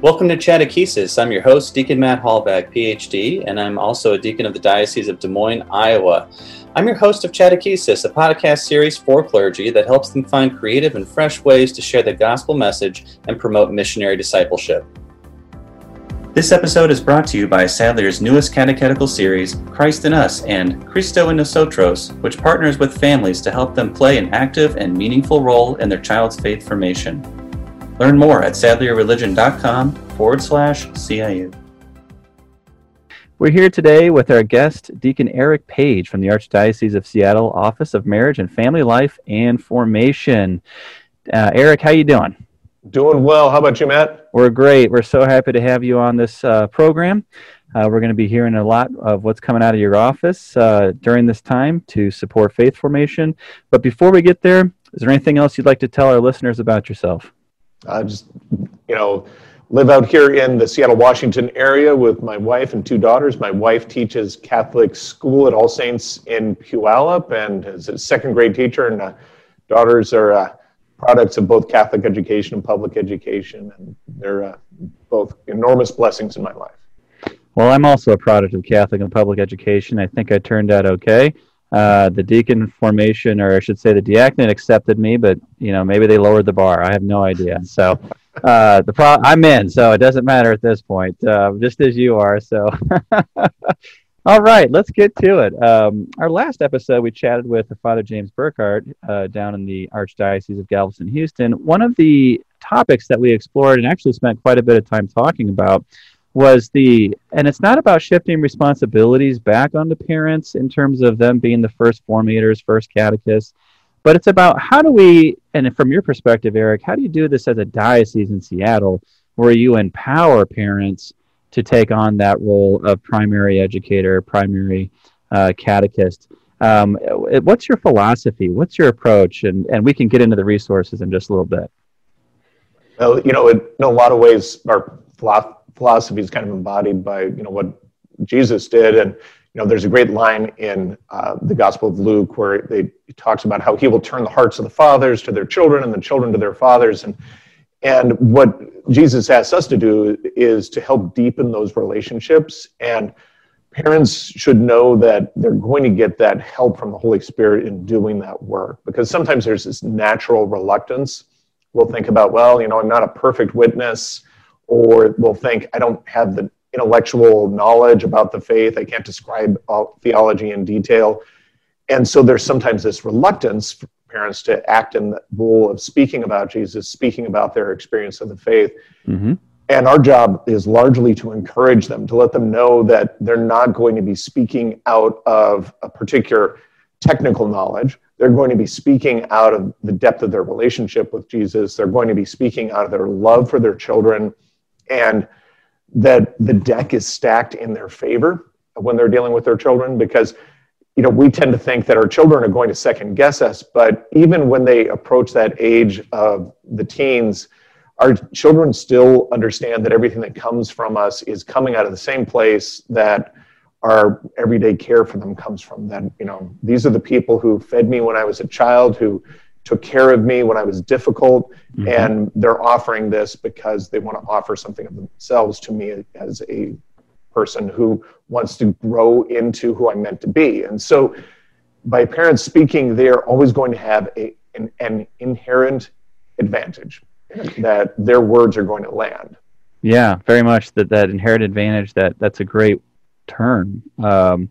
Welcome to Chattakesis. I'm your host, Deacon Matt Halbach, PhD, and I'm also a deacon of the Diocese of Des Moines, Iowa. I'm your host of Chattakesis, a podcast series for clergy that helps them find creative and fresh ways to share the gospel message and promote missionary discipleship. This episode is brought to you by Sadlier's newest catechetical series, Christ in Us and Cristo in Nosotros, which partners with families to help them play an active and meaningful role in their child's faith formation. Learn more at sadlierreligion.com forward slash CIU. We're here today with our guest, Deacon Eric Page from the Archdiocese of Seattle Office of Marriage and Family Life and Formation. Uh, Eric, how are you doing? Doing well. How about you, Matt? We're great. We're so happy to have you on this uh, program. Uh, we're going to be hearing a lot of what's coming out of your office uh, during this time to support faith formation. But before we get there, is there anything else you'd like to tell our listeners about yourself? I just, you know, live out here in the Seattle, Washington area with my wife and two daughters. My wife teaches Catholic school at All Saints in Puyallup and is a second grade teacher, and uh, daughters are uh, products of both Catholic education and public education, and they're uh, both enormous blessings in my life. Well, I'm also a product of Catholic and public education. I think I turned out okay. Uh, the deacon formation, or I should say, the diaconate accepted me, but you know maybe they lowered the bar. I have no idea. So uh, the pro- I'm in, so it doesn't matter at this point, uh, just as you are. So. All right, let's get to it. Um, our last episode, we chatted with Father James Burkhardt uh, down in the Archdiocese of Galveston, Houston. One of the topics that we explored and actually spent quite a bit of time talking about was the and it's not about shifting responsibilities back onto parents in terms of them being the first formators first catechists but it's about how do we and from your perspective eric how do you do this as a diocese in seattle where you empower parents to take on that role of primary educator primary uh, catechist? Um, what's your philosophy? What's your approach? And, and we can get into the resources in just a little bit. Well you know in a lot of ways our is kind of embodied by you know what Jesus did, and you know there's a great line in uh, the Gospel of Luke where they, he talks about how he will turn the hearts of the fathers to their children and the children to their fathers, and and what Jesus asks us to do is to help deepen those relationships. And parents should know that they're going to get that help from the Holy Spirit in doing that work. Because sometimes there's this natural reluctance. We'll think about, well, you know, I'm not a perfect witness or will think, I don't have the intellectual knowledge about the faith, I can't describe theology in detail. And so there's sometimes this reluctance for parents to act in the role of speaking about Jesus, speaking about their experience of the faith. Mm-hmm. And our job is largely to encourage them, to let them know that they're not going to be speaking out of a particular technical knowledge. They're going to be speaking out of the depth of their relationship with Jesus. They're going to be speaking out of their love for their children and that the deck is stacked in their favor when they're dealing with their children because you know we tend to think that our children are going to second guess us but even when they approach that age of the teens our children still understand that everything that comes from us is coming out of the same place that our everyday care for them comes from that you know these are the people who fed me when i was a child who took care of me when I was difficult, mm-hmm. and they're offering this because they want to offer something of themselves to me as a person who wants to grow into who I'm meant to be. And so, by parents speaking, they're always going to have a, an, an inherent advantage that their words are going to land. Yeah, very much that that inherent advantage. That that's a great term. Um,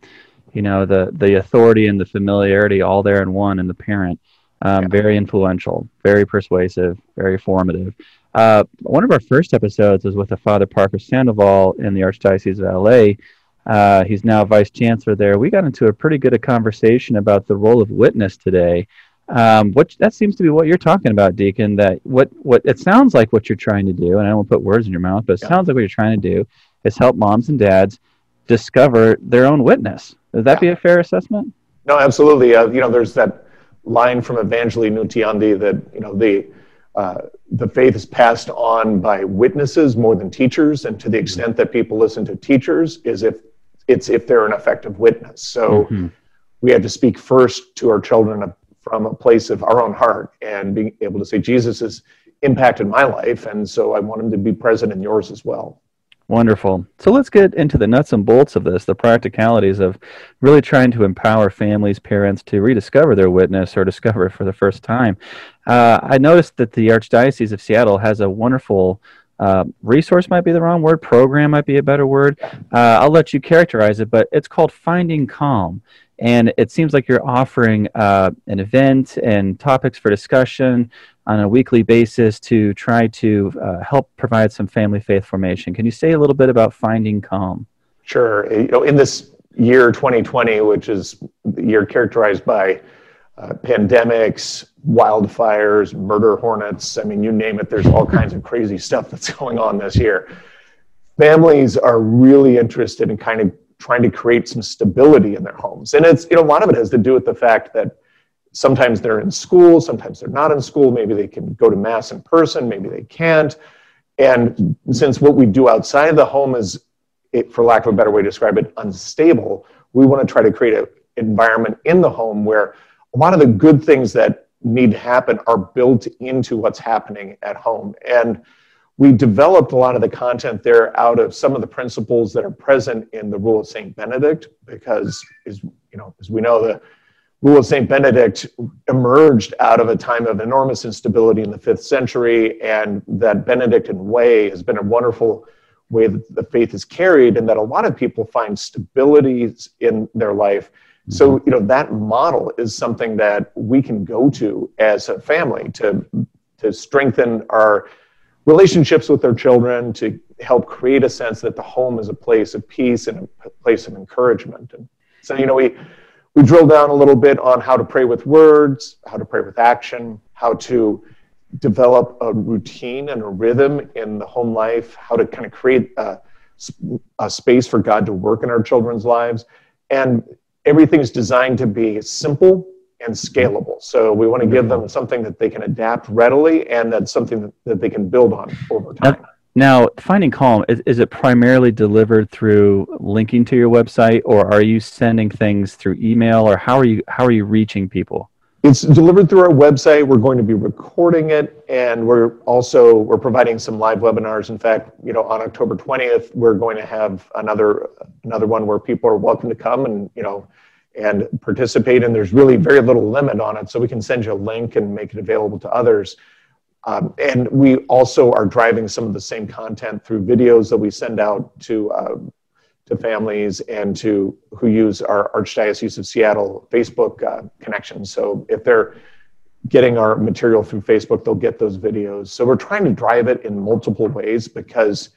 you know, the the authority and the familiarity all there in one and the parent. Um, yeah. Very influential, very persuasive, very formative. Uh, one of our first episodes was with the Father Parker Sandoval in the Archdiocese of LA. Uh, he's now vice chancellor there. We got into a pretty good a conversation about the role of witness today. Um, what that seems to be what you're talking about, Deacon. That what what it sounds like what you're trying to do, and I don't want to put words in your mouth, but it yeah. sounds like what you're trying to do is help moms and dads discover their own witness. Would that yeah. be a fair assessment? No, absolutely. Uh, you know, there's that line from Evangelii Nuntiandi that you know the uh, the faith is passed on by witnesses more than teachers, and to the extent that people listen to teachers is if it's if they're an effective witness. So mm-hmm. we have to speak first to our children from a place of our own heart and being able to say Jesus has impacted my life, and so I want him to be present in yours as well. Wonderful. So let's get into the nuts and bolts of this, the practicalities of really trying to empower families, parents to rediscover their witness or discover it for the first time. Uh, I noticed that the Archdiocese of Seattle has a wonderful uh, resource, might be the wrong word, program might be a better word. Uh, I'll let you characterize it, but it's called Finding Calm. And it seems like you're offering uh, an event and topics for discussion on a weekly basis to try to uh, help provide some family faith formation. Can you say a little bit about finding calm? Sure. You know, in this year 2020, which is the year characterized by uh, pandemics, wildfires, murder hornets. I mean, you name it, there's all kinds of crazy stuff that's going on this year. Families are really interested in kind of trying to create some stability in their homes. And it's, you know, a lot of it has to do with the fact that sometimes they're in school, sometimes they're not in school. Maybe they can go to Mass in person, maybe they can't. And since what we do outside of the home is, for lack of a better way to describe it, unstable, we want to try to create an environment in the home where a lot of the good things that need to happen are built into what's happening at home. And we developed a lot of the content there out of some of the principles that are present in the rule of St. Benedict, because as you know, as we know, the rule of St. Benedict emerged out of a time of enormous instability in the fifth century, and that Benedictine way has been a wonderful way that the faith is carried, and that a lot of people find stability in their life. So, mm-hmm. you know, that model is something that we can go to as a family to, to strengthen our relationships with their children, to help create a sense that the home is a place of peace and a place of encouragement. And so, you know, we, we drill down a little bit on how to pray with words, how to pray with action, how to develop a routine and a rhythm in the home life, how to kind of create a, a space for God to work in our children's lives. And everything's designed to be simple and scalable. So we want to give them something that they can adapt readily and that's something that, that they can build on over time. Now, finding calm is, is it primarily delivered through linking to your website, or are you sending things through email, or how are you how are you reaching people? It's delivered through our website. We're going to be recording it, and we're also we're providing some live webinars. In fact, you know, on October 20th, we're going to have another another one where people are welcome to come and you know and participate. And there's really very little limit on it, so we can send you a link and make it available to others. Um, and we also are driving some of the same content through videos that we send out to uh, to families and to who use our Archdiocese of Seattle Facebook uh, connection. So if they're getting our material through Facebook, they'll get those videos. So we're trying to drive it in multiple ways because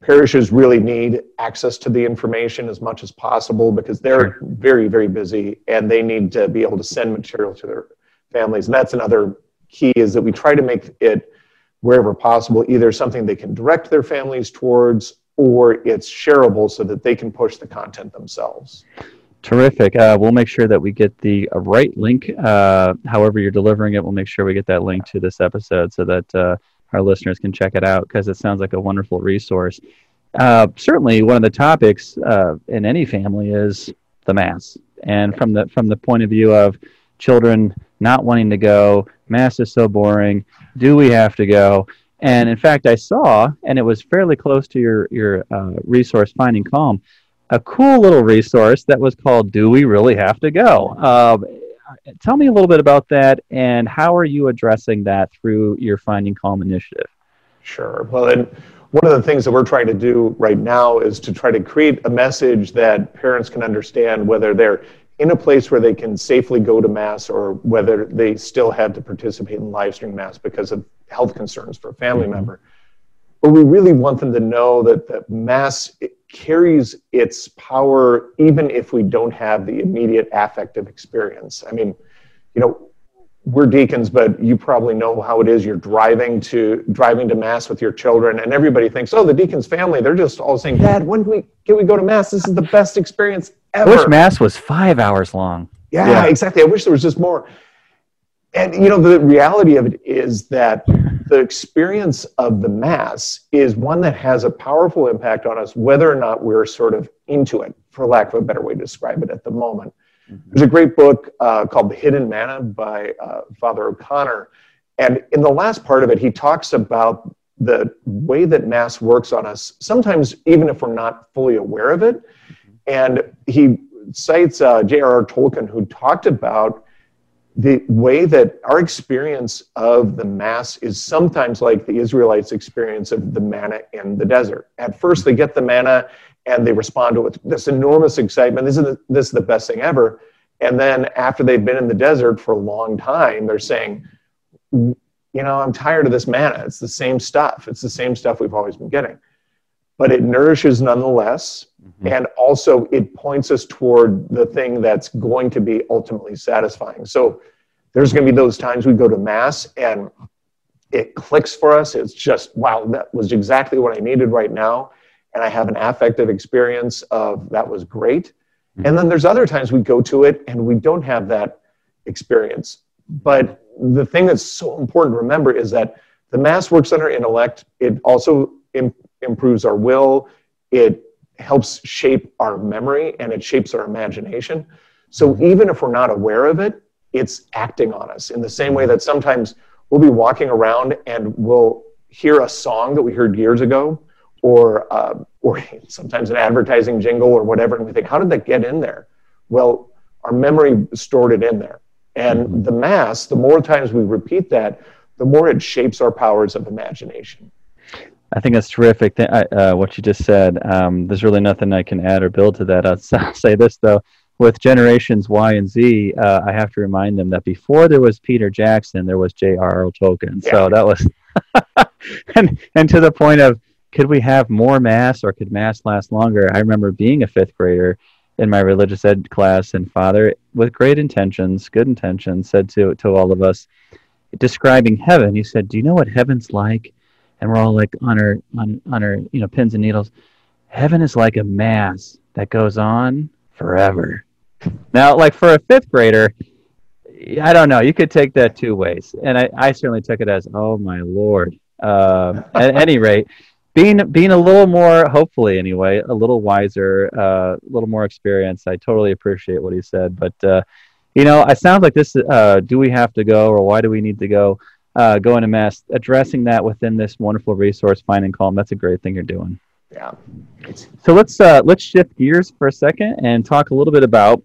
parishes really need access to the information as much as possible because they're very, very busy and they need to be able to send material to their families. And that's another key is that we try to make it wherever possible either something they can direct their families towards or it's shareable so that they can push the content themselves. Terrific. Uh, we'll make sure that we get the uh, right link. Uh, however, you're delivering it, we'll make sure we get that link to this episode so that uh, our listeners can check it out because it sounds like a wonderful resource. Uh, certainly, one of the topics uh, in any family is the mass, and from the from the point of view of children not wanting to go, mass is so boring. Do we have to go? And in fact, I saw, and it was fairly close to your your uh, resource, Finding Calm, a cool little resource that was called "Do We Really Have to Go?" Uh, tell me a little bit about that, and how are you addressing that through your Finding Calm initiative? Sure. Well, and one of the things that we're trying to do right now is to try to create a message that parents can understand whether they're in a place where they can safely go to mass or whether they still have to participate in live stream mass because of health concerns for a family mm-hmm. member. But we really want them to know that that mass carries its power even if we don't have the immediate affective experience. I mean, you know, we're deacons, but you probably know how it is. You're driving to driving to mass with your children, and everybody thinks, "Oh, the deacon's family. They're just all saying, Dad, when can we can we go to mass? This is the best experience ever." I wish mass was five hours long. Yeah, yeah, exactly. I wish there was just more. And you know, the reality of it is that the experience of the mass is one that has a powerful impact on us, whether or not we're sort of into it, for lack of a better way to describe it at the moment. Mm-hmm. There's a great book uh, called The Hidden Manna by uh, Father O'Connor, And in the last part of it, he talks about the way that Mass works on us, sometimes even if we're not fully aware of it. And he cites uh, J.R.R. Tolkien, who talked about the way that our experience of the Mass is sometimes like the Israelites' experience of the manna in the desert. At first, they get the manna and they respond to it with this enormous excitement. This is the, this is the best thing ever. And then after they've been in the desert for a long time, they're saying, you know, I'm tired of this manna. It's the same stuff. It's the same stuff we've always been getting. But it nourishes nonetheless. Mm-hmm. And also, it points us toward the thing that's going to be ultimately satisfying. So, there's going to be those times we go to Mass and it clicks for us. It's just, wow, that was exactly what I needed right now. And I have an affective experience of that was great. Mm-hmm. And then there's other times we go to it and we don't have that experience. But the thing that's so important to remember is that the mass works on our intellect. It also Im- improves our will. It helps shape our memory and it shapes our imagination. So mm-hmm. even if we're not aware of it, it's acting on us in the same way that sometimes we'll be walking around and we'll hear a song that we heard years ago or uh, or sometimes an advertising jingle or whatever and we think how did that get in there well our memory stored it in there and mm-hmm. the mass, the more times we repeat that, the more it shapes our powers of imagination. I think that's terrific. Uh, what you just said. Um, there's really nothing I can add or build to that. I'll say this though: with generations Y and Z, uh, I have to remind them that before there was Peter Jackson, there was J.R.R. Tolkien. Yeah. So that was, and and to the point of, could we have more mass or could mass last longer? I remember being a fifth grader in my religious ed class, and Father, with great intentions, good intentions, said to to all of us, describing heaven. He said, "Do you know what heaven's like?" And we're all like on our on on our you know pins and needles. Heaven is like a mass that goes on forever. Now, like for a fifth grader, I don't know. You could take that two ways, and I, I certainly took it as, "Oh my lord." Uh, at any rate, being being a little more hopefully anyway a little wiser uh, a little more experienced i totally appreciate what he said but uh, you know i sound like this uh, do we have to go or why do we need to go uh, go into mass addressing that within this wonderful resource finding calm that's a great thing you're doing. Yeah. So let's uh, let's shift gears for a second and talk a little bit about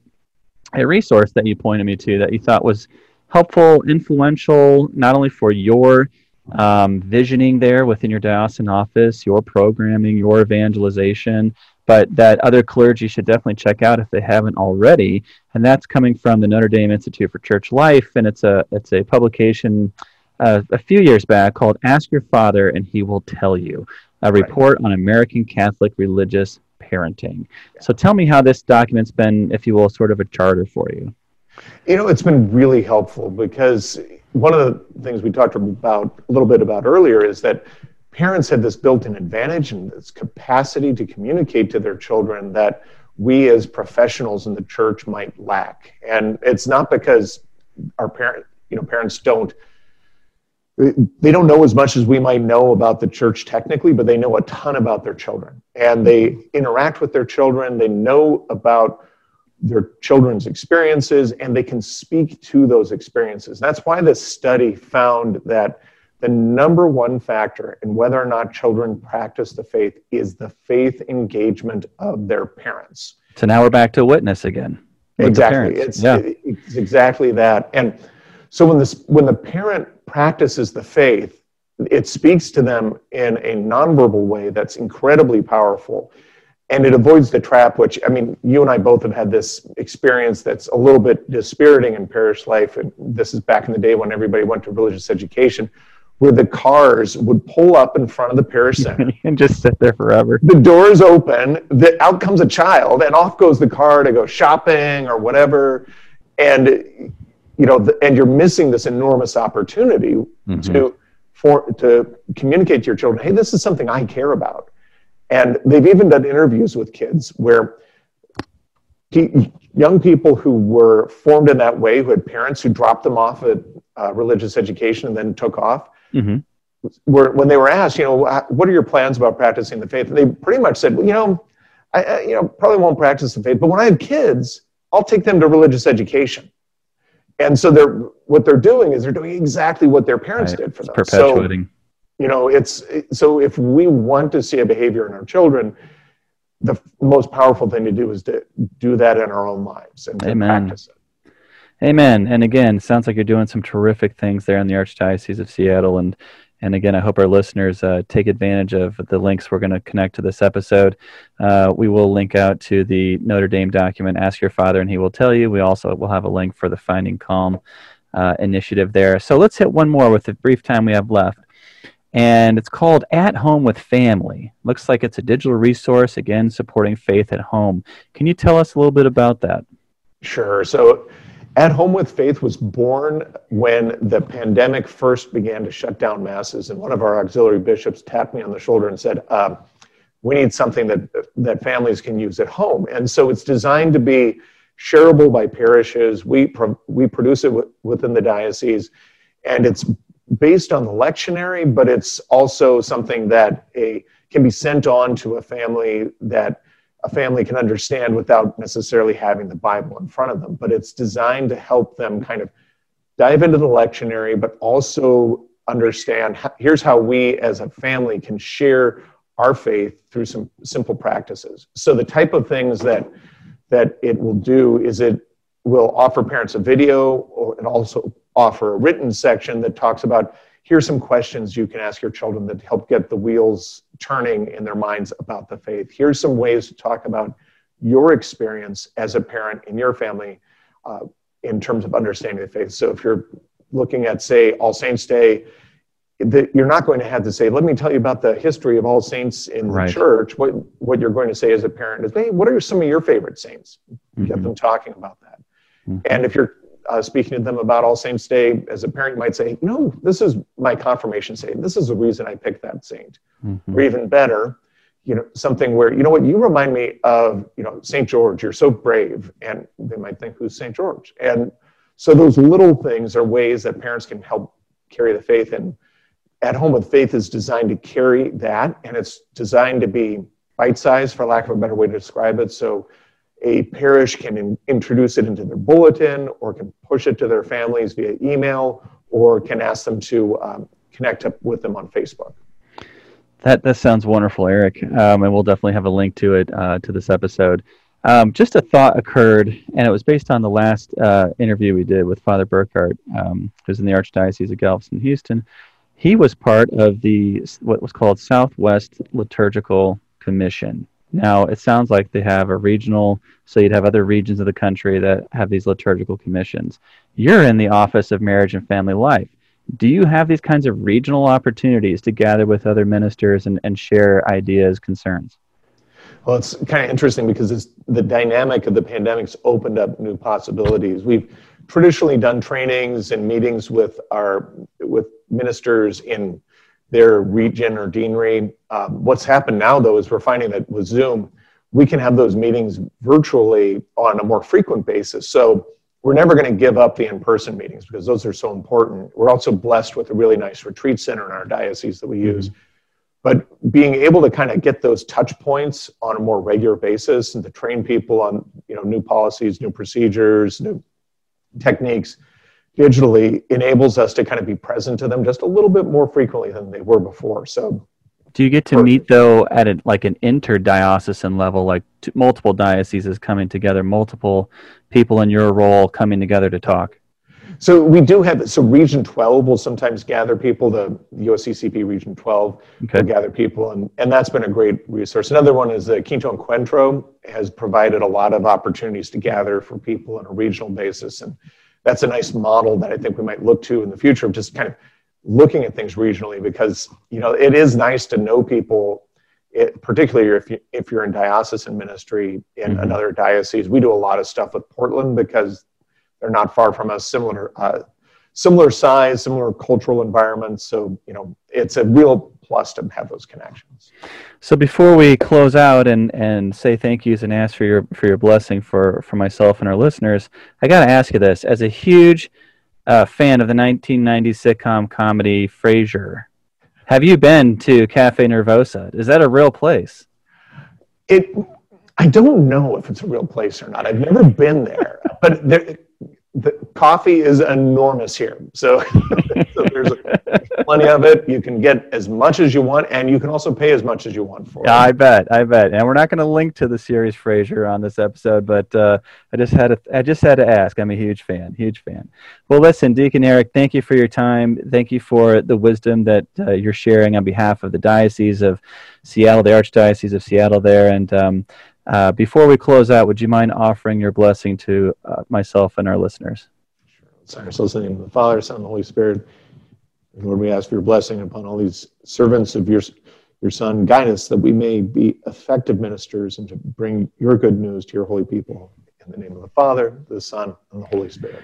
a resource that you pointed me to that you thought was helpful influential not only for your um, visioning there within your diocesan office, your programming, your evangelization, but that other clergy should definitely check out if they haven't already. And that's coming from the Notre Dame Institute for Church Life, and it's a it's a publication uh, a few years back called "Ask Your Father and He Will Tell You," a report right. on American Catholic religious parenting. So tell me how this document's been, if you will, sort of a charter for you. You know, it's been really helpful because one of the things we talked about a little bit about earlier is that parents had this built-in advantage and this capacity to communicate to their children that we as professionals in the church might lack and it's not because our parent you know parents don't they don't know as much as we might know about the church technically but they know a ton about their children and they interact with their children they know about their children's experiences and they can speak to those experiences. That's why this study found that the number one factor in whether or not children practice the faith is the faith engagement of their parents. So now we're back to witness again. Exactly. It's, yeah. it's exactly that. And so when this when the parent practices the faith, it speaks to them in a nonverbal way that's incredibly powerful. And it avoids the trap which i mean you and i both have had this experience that's a little bit dispiriting in parish life. And this is back in the day when everybody went to religious education where the cars would pull up in front of the parish center. And just sit there forever. The doors open the, out comes a child and off goes the car to go shopping or whatever. And you know the, and you're missing this enormous opportunity mm-hmm. to for to communicate to your children hey this is something i care about and they've even done interviews with kids where he, young people who were formed in that way, who had parents who dropped them off at uh, religious education and then took off, mm-hmm. were, when they were asked, you know, what are your plans about practicing the faith? And they pretty much said, well, you know, I, I you know, probably won't practice the faith, but when I have kids, I'll take them to religious education. And so they're what they're doing is they're doing exactly what their parents Right. did for It's them. perpetuating. So you know, it's so if we want to see a behavior in our children, the f- most powerful thing to do is to do that in our own lives and practice it. Amen. And again, sounds like you're doing some terrific things there in the Archdiocese of Seattle. And and again, I hope our listeners uh, take advantage of the links we're going to connect to this episode. Uh, we will link out to the Notre Dame document, Ask Your Father, and He Will Tell You. We also will have a link for the Finding Calm uh, initiative there. So let's hit one more with the brief time we have left. And it's called At Home with Family. Looks like it's a digital resource, again, supporting faith at home. Can you tell us a little bit about that? Sure. So, At Home with Faith was born when the pandemic first began to shut down masses, and one of our auxiliary bishops tapped me on the shoulder and said, um, "We need something that that families can use at home." And so, it's designed to be shareable by parishes. We pro- we produce it w- within the diocese, and it's based on the lectionary, but it's also something that a can be sent on to a family that a family can understand without necessarily having the Bible in front of them. But it's designed to help them kind of dive into the lectionary, but also understand here's how we as a family can share our faith through some simple practices. So the type of things that that it will do is it will offer parents a video or and also offer a written section that talks about here's some questions you can ask your children that help get the wheels turning in their minds about the faith. Here's some ways to talk about your experience as a parent in your family uh, in terms of understanding the faith. So if you're looking at, say, All Saints Day, that you're not going to have to say, let me tell you about the history of all saints in Right. the church. What, what you're going to say as a parent is, hey, what are some of your favorite saints? Get Mhm. them talking about that. Mhm. And if you're uh, speaking to them about All Saints Day, as a parent, might say, no, this is my confirmation saint. This is the reason I picked that saint. Mhm. Or even better, you know, something where, you know what, you remind me of, you know, St. George, you're so brave. And they might think, who's St. George? And so those little things are ways that parents can help carry the faith. And At Home with Faith is designed to carry that, and it's designed to be bite sized, for lack of a better way to describe it. So a parish can in, introduce it into their bulletin or can push it to their families via email or can ask them to um, connect up with them on Facebook. That that sounds wonderful, Eric, um, and we'll definitely have a link to it uh, to this episode. Um, just a thought occurred, and it was based on the last uh, interview we did with Father Burkhardt, um, who's in the Archdiocese of Galveston, Houston. He was part of the what was called Southwest Liturgical Commission. Now it sounds like they have a regional, so you'd have other regions of the country that have these liturgical commissions. You're in the Office of Marriage and Family Life do you have these kinds of regional opportunities to gather with other ministers and, and share ideas, concerns? Well, it's kind of interesting because it's, the dynamic of the pandemic's opened up new possibilities. We've traditionally done trainings and meetings with our with ministers in their region or deanery. Um, what's happened now, though, is we're finding that with Zoom, we can have those meetings virtually on a more frequent basis. So we're never going to give up the in-person meetings because those are so important. We're also blessed with a really nice retreat center in our diocese that we use. But being able to kind of get those touch points on a more regular basis and to train people on you know new policies, new procedures, new techniques digitally enables us to kind of be present to them just a little bit more frequently than they were before. So Do you get to meet though at a, like an interdiocesan level, like t- multiple dioceses coming together, multiple people in your role coming together to talk? So we do have, so Region 12 will sometimes gather people, the USCCB Region 12 Okay. will gather people, and, and that's been a great resource. Another one is the Quinto Encuentro has provided a lot of opportunities to gather for people on a regional basis, and that's a nice model that I think we might look to in the future of just kind of looking at things regionally because, you know, it is nice to know people, it, particularly if, you, if you're in diocesan ministry in Mhm. another diocese. We do a lot of stuff with Portland because they're not far from us, similar uh, similar size, similar cultural environments. So you know, it's a real plus to have those connections. So before we close out and, and say thank yous and ask for your for your blessing for, for myself and our listeners, I got to ask you this: as a huge uh, fan of the 1990s sitcom comedy Frasier, have you been to Cafe Nervosa? Is that a real place? It, I don't know if it's a real place or not. I've never been there, but there, the coffee is enormous here. So, so there's plenty of it. You can get as much as you want, and you can also pay as much as you want for yeah, it. I bet, I bet. And we're not going to link to the series Frasier on this episode, but uh, I just had to, I just had to ask. I'm a huge fan, huge fan. Well, listen, Deacon Eric, thank you for your time. Thank you for the wisdom that uh, you're sharing on behalf of the Diocese of Seattle, the Archdiocese of Seattle, there, and. Um, uh, before we close out, would you mind offering your blessing to uh, myself and our listeners? Sure. Let's in the name of the Father, Son, and the Holy Spirit. Lord, we ask for your blessing upon all these servants of your, your Son. Guide us that we may be effective ministers and to bring your good news to your holy people. In the name of the Father, the Son, and the Holy Spirit.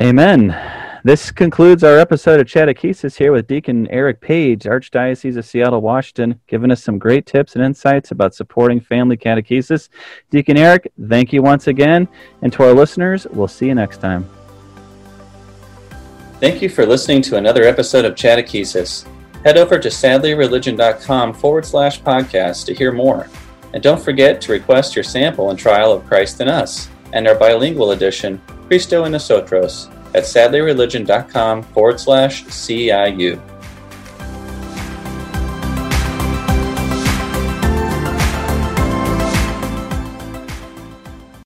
Amen. This concludes our episode of Chadechesis here with Deacon Eric Page, Archdiocese of Seattle, Washington, giving us some great tips and insights about supporting family catechesis. Deacon Eric, thank you once again. And to our listeners, we'll see you next time. Thank you for listening to another episode of Chadechesis. Head over to sadlierreligion.com forward slash podcast to hear more. And don't forget to request your sample and trial of Christ in Us and our bilingual edition, Cristo in Nosotros, at sadlierreligion.com forward slash CIU.